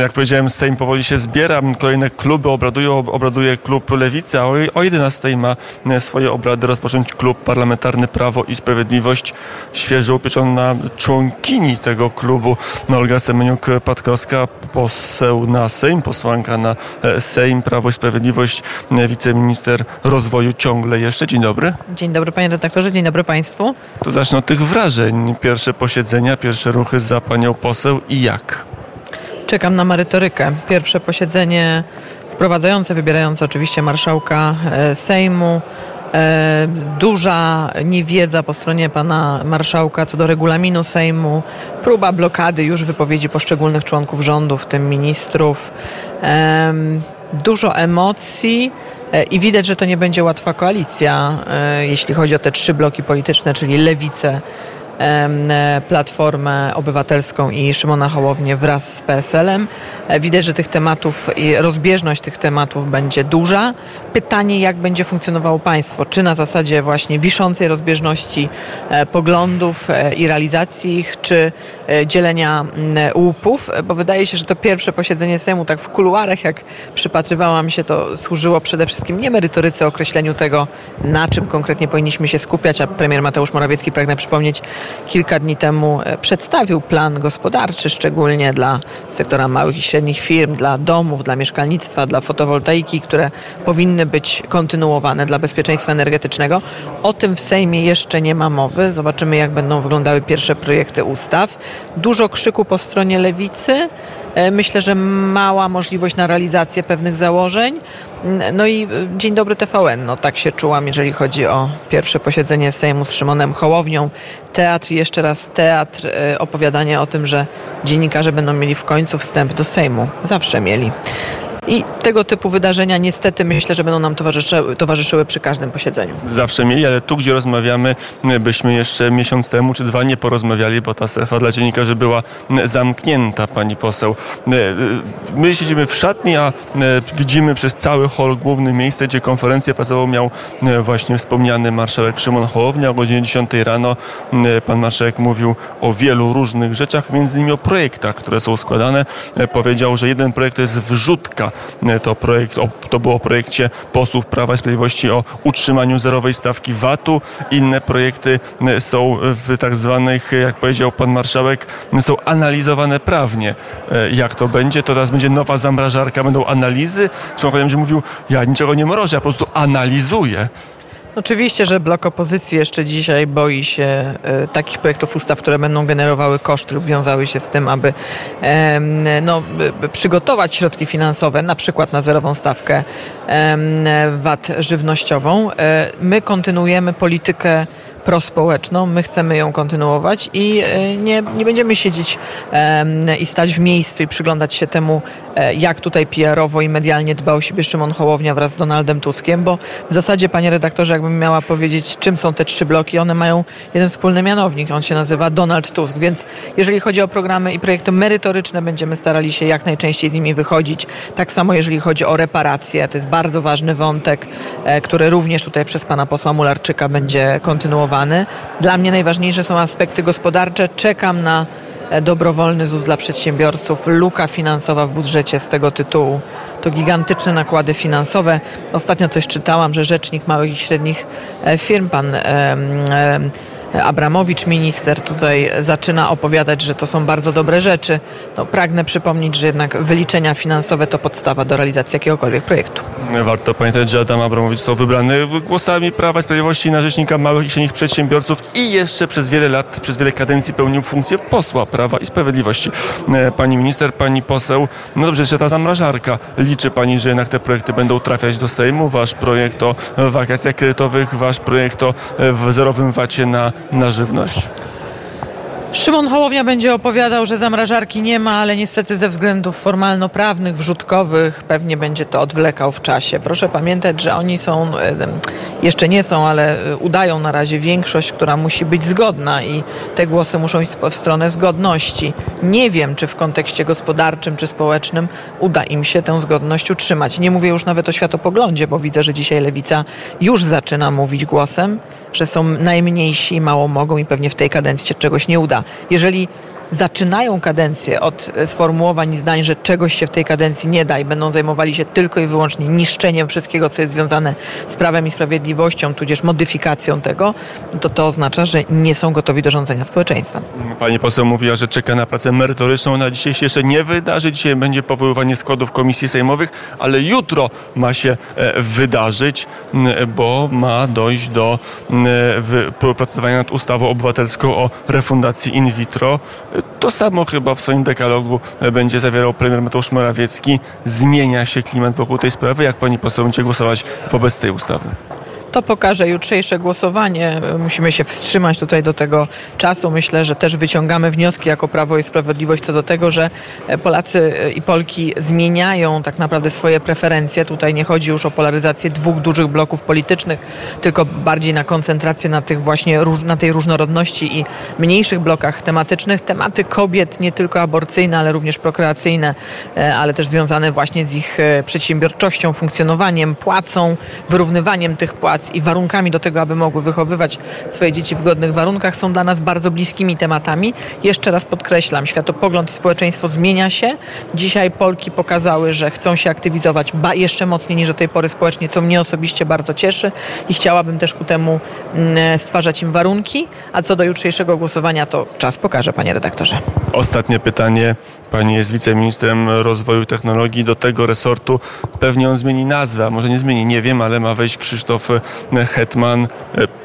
Jak powiedziałem, Sejm powoli się zbiera, kolejne kluby obradują, obraduje klub Lewicy, a o 11 ma e, swoje obrady rozpocząć klub parlamentarny Prawo i Sprawiedliwość. Świeżo upieczona członkini tego klubu Olga Semeniuk-Patkowska, poseł na Sejm, posłanka na e, Sejm, Prawo i Sprawiedliwość, e, wiceminister rozwoju ciągle jeszcze. Dzień dobry. Dzień dobry panie redaktorze, dzień dobry państwu. To zacznę od tych wrażeń. Pierwsze posiedzenia, pierwsze ruchy za panią poseł i jak? Czekam na merytorykę. Pierwsze posiedzenie wprowadzające, wybierające oczywiście marszałka e, Sejmu. E, duża niewiedza po stronie pana marszałka co do regulaminu Sejmu, próba blokady już wypowiedzi poszczególnych członków rządu, w tym ministrów. Dużo emocji e, i widać, że to nie będzie łatwa koalicja, jeśli chodzi o te trzy bloki polityczne, czyli lewicę, Platformę Obywatelską i Szymona Hołownię wraz z PSL-em. E, widać, że tych tematów i rozbieżność tych tematów będzie duża. Pytanie, jak będzie funkcjonowało państwo? Czy na zasadzie właśnie wiszącej rozbieżności e, poglądów i realizacji ich, czy dzielenia łupów? Bo wydaje się, że to pierwsze posiedzenie Sejmu, tak w kuluarach, jak przypatrywałam się, to służyło przede wszystkim nie merytoryce, określeniu tego, na czym konkretnie powinniśmy się skupiać, a premier Mateusz Morawiecki, pragnę przypomnieć, kilka dni temu e, przedstawił plan gospodarczy, szczególnie dla sektora małych i średnich firm, dla domów, dla mieszkalnictwa, dla fotowoltaiki, które powinny być kontynuowane dla bezpieczeństwa energetycznego. O tym w Sejmie jeszcze nie ma mowy. Zobaczymy, jak będą wyglądały pierwsze projekty ustaw. Dużo krzyku po stronie lewicy. E, myślę, że mała możliwość na realizację pewnych założeń. No i e, dzień dobry TVN. No tak się czułam, jeżeli chodzi o pierwsze posiedzenie Sejmu z Szymonem Hołownią. Teatr, jeszcze raz teatr, e, opowiadanie o tym, że dziennikarze będą mieli w końcu wstęp do Sejmu. Zawsze mieli. I tego typu wydarzenia niestety myślę, że będą nam towarzyszyły, towarzyszyły przy każdym posiedzeniu. Zawsze mieli, ale tu, gdzie rozmawiamy, byśmy jeszcze miesiąc temu czy dwa nie porozmawiali, bo ta strefa dla dziennikarzy była zamknięta, pani poseł. My siedzimy w szatni, a widzimy przez cały hol główne miejsce, gdzie konferencję prasową miał właśnie wspomniany marszałek Szymon Hołownia. O godzinie 10 rano pan marszałek mówił o wielu różnych rzeczach, między innymi o projektach, które są składane. Powiedział, że jeden projekt to jest wrzutka E, to, projekt, to było o projekcie posłów Prawa i Sprawiedliwości o utrzymaniu zerowej stawki VAT-u. Inne projekty e, są w tak zwanych, jak powiedział pan marszałek, są analizowane prawnie. E, jak to będzie? To teraz będzie nowa zamrażarka, będą analizy? Czy pan będzie mówił, ja niczego nie mrożę, ja po prostu analizuję. Oczywiście, że blok opozycji jeszcze dzisiaj boi się e, takich projektów ustaw, które będą generowały koszty lub wiązały się z tym, aby e, no, przygotować środki finansowe, na przykład na zerową stawkę e, VAT żywnościową. E, my kontynuujemy politykę prospołeczną. My chcemy ją kontynuować i e, nie, nie będziemy siedzieć i stać w miejscu i przyglądać się temu, e, jak tutaj PR-owo i medialnie dba o siebie Szymon Hołownia wraz z Donaldem Tuskiem, bo w zasadzie, panie redaktorze, jakbym miała powiedzieć, czym są te trzy bloki, one mają jeden wspólny mianownik. On się nazywa Donald Tusk, więc jeżeli chodzi o programy i projekty merytoryczne, będziemy starali się jak najczęściej z nimi wychodzić. Tak samo jeżeli chodzi o reparacje, to jest bardzo ważny wątek, e, który również tutaj przez pana posła Mularczyka będzie kontynuowany dla mnie najważniejsze są aspekty gospodarcze. Czekam na e, dobrowolny ZUS dla przedsiębiorców, luka finansowa w budżecie z tego tytułu. To gigantyczne nakłady finansowe. Ostatnio coś czytałam, że rzecznik małych i średnich e, firm, pan Abramowicz, minister, tutaj zaczyna opowiadać, że to są bardzo dobre rzeczy. No, pragnę przypomnieć, że jednak wyliczenia finansowe to podstawa do realizacji jakiegokolwiek projektu. Warto pamiętać, że Adam Abramowicz został wybrany głosami Prawa i Sprawiedliwości na Rzecznika Małych i Średnich Przedsiębiorców i jeszcze przez wiele lat, przez wiele kadencji pełnił funkcję posła Prawa i Sprawiedliwości. E, pani minister, pani poseł, no dobrze, jeszcze ta zamrażarka. Liczy pani, że jednak te projekty będą trafiać do Sejmu? Wasz projekt o wakacjach kredytowych, wasz projekt o e, zerowym wacie na na żywność? Szymon Hołownia będzie opowiadał, że zamrażarki nie ma, ale niestety ze względów formalno-prawnych, wrzutkowych pewnie będzie to odwlekał w czasie. Proszę pamiętać, że oni są, jeszcze nie są, ale e, udają na razie większość, która musi być zgodna i te głosy muszą iść w stronę zgodności. Nie wiem, czy w kontekście gospodarczym czy społecznym uda im się tę zgodność utrzymać. Nie mówię już nawet o światopoglądzie, bo widzę, że dzisiaj lewica już zaczyna mówić głosem, że są najmniejsi, mało mogą i pewnie w tej kadencji czegoś nie uda. Jeżeli zaczynają kadencję od sformułowań i zdań, że czegoś się w tej kadencji nie da i będą zajmowali się tylko i wyłącznie niszczeniem wszystkiego, co jest związane z prawem i sprawiedliwością, tudzież modyfikacją tego, to to oznacza, że nie są gotowi do rządzenia społeczeństwem. Pani poseł mówiła, że czeka na pracę merytoryczną. Na dzisiaj się jeszcze nie wydarzy. Dzisiaj będzie powoływanie składów komisji sejmowych, ale jutro ma się e, wydarzyć, bo ma dojść do procedowania nad ustawą obywatelską o refundacji in vitro. To samo chyba w swoim dekalogu będzie zawierał premier Mateusz Morawiecki. Zmienia się klimat wokół tej sprawy. Jak pani poseł będzie głosować wobec tej ustawy? To pokaże jutrzejsze głosowanie. Musimy się wstrzymać tutaj do tego czasu. Myślę, że też wyciągamy wnioski jako Prawo i Sprawiedliwość co do tego, że Polacy i Polki zmieniają tak naprawdę swoje preferencje. Tutaj nie chodzi już o polaryzację dwóch dużych bloków politycznych, tylko bardziej na koncentrację na tych właśnie na tej różnorodności i mniejszych blokach tematycznych. Tematy kobiet, nie tylko aborcyjne, ale również prokreacyjne, e, ale też związane właśnie z ich e, przedsiębiorczością, funkcjonowaniem, płacą, wyrównywaniem tych płac i warunkami do tego, aby mogły wychowywać swoje dzieci w godnych warunkach, są dla nas bardzo bliskimi tematami. Jeszcze raz podkreślam, światopogląd i społeczeństwo zmienia się. Dzisiaj Polki pokazały, że chcą się aktywizować jeszcze mocniej niż do tej pory społecznie, co mnie osobiście bardzo cieszy i chciałabym też ku temu mm, stwarzać im warunki. A co do jutrzejszego głosowania, to czas pokaże, panie redaktorze. Ostatnie pytanie. Pani jest wiceministrem rozwoju technologii. Do tego resortu pewnie on zmieni nazwę, a może nie zmieni, nie wiem, ale ma wejść Krzysztof Hetman,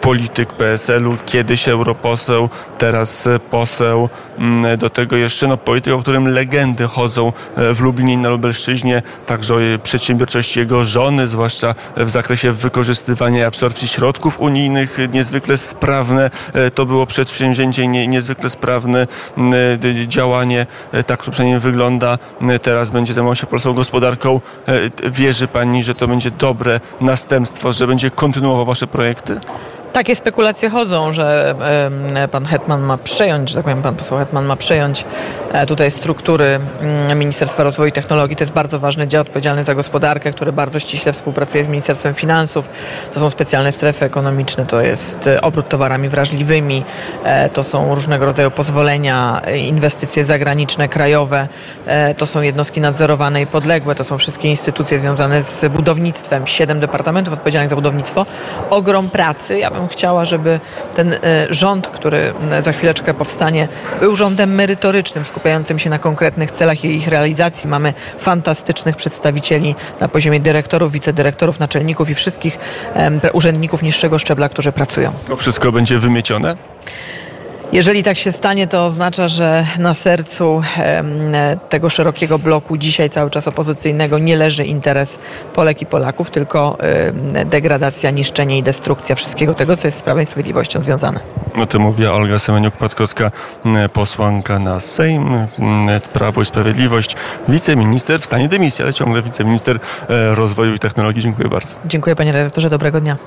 polityk PSL-u, kiedyś europoseł, teraz poseł. Mm, do tego jeszcze no, polityk, o którym legendy chodzą w Lublinie i na Lubelszczyźnie, także o przedsiębiorczości jego żony, zwłaszcza w zakresie wykorzystywania i absorpcji środków unijnych, niezwykle sprawne. To było przedsięwzięcie nie, niezwykle sprawne mm, działanie, tak to przynajmniej wygląda. Teraz będzie zajmował się polską gospodarką. Wierzy Pani, że to będzie dobre następstwo, że będzie kontynuował Wasze projekty? Takie spekulacje chodzą, że pan Hetman ma przejąć, że tak powiem, pan poseł Hetman ma przejąć tutaj struktury mm, Ministerstwa Rozwoju i Technologii. To jest bardzo ważny dział odpowiedzialny za gospodarkę, który bardzo ściśle współpracuje z Ministerstwem Finansów. To są specjalne strefy ekonomiczne, to jest e, obrót towarami wrażliwymi, e, to są różnego rodzaju pozwolenia, inwestycje zagraniczne, krajowe, to są jednostki nadzorowane i podległe, to są wszystkie instytucje związane z budownictwem, siedem departamentów odpowiedzialnych za budownictwo. Ogrom pracy. Ja bym chciała, żeby ten e, rząd, który za chwileczkę powstanie, był rządem merytorycznym, skupiającym się na konkretnych celach i ich realizacji. Mamy fantastycznych przedstawicieli na poziomie dyrektorów, wicedyrektorów, naczelników i wszystkich urzędników niższego szczebla, którzy pracują. To wszystko będzie wymiecione? Jeżeli tak się stanie, to oznacza, że na sercu tego szerokiego bloku, dzisiaj cały czas opozycyjnego, nie leży interes Polek i Polaków, tylko degradacja, niszczenie i destrukcja wszystkiego tego, co jest z Prawem i Sprawiedliwością związane. O tym mówiła Olga Semeniuk-Patkowska, posłanka na Sejm, Prawo i Sprawiedliwość, wiceminister w stanie dymisji, ale ciągle wiceminister e, rozwoju i technologii. Dziękuję bardzo. Dziękuję panie redaktorze, dobrego dnia.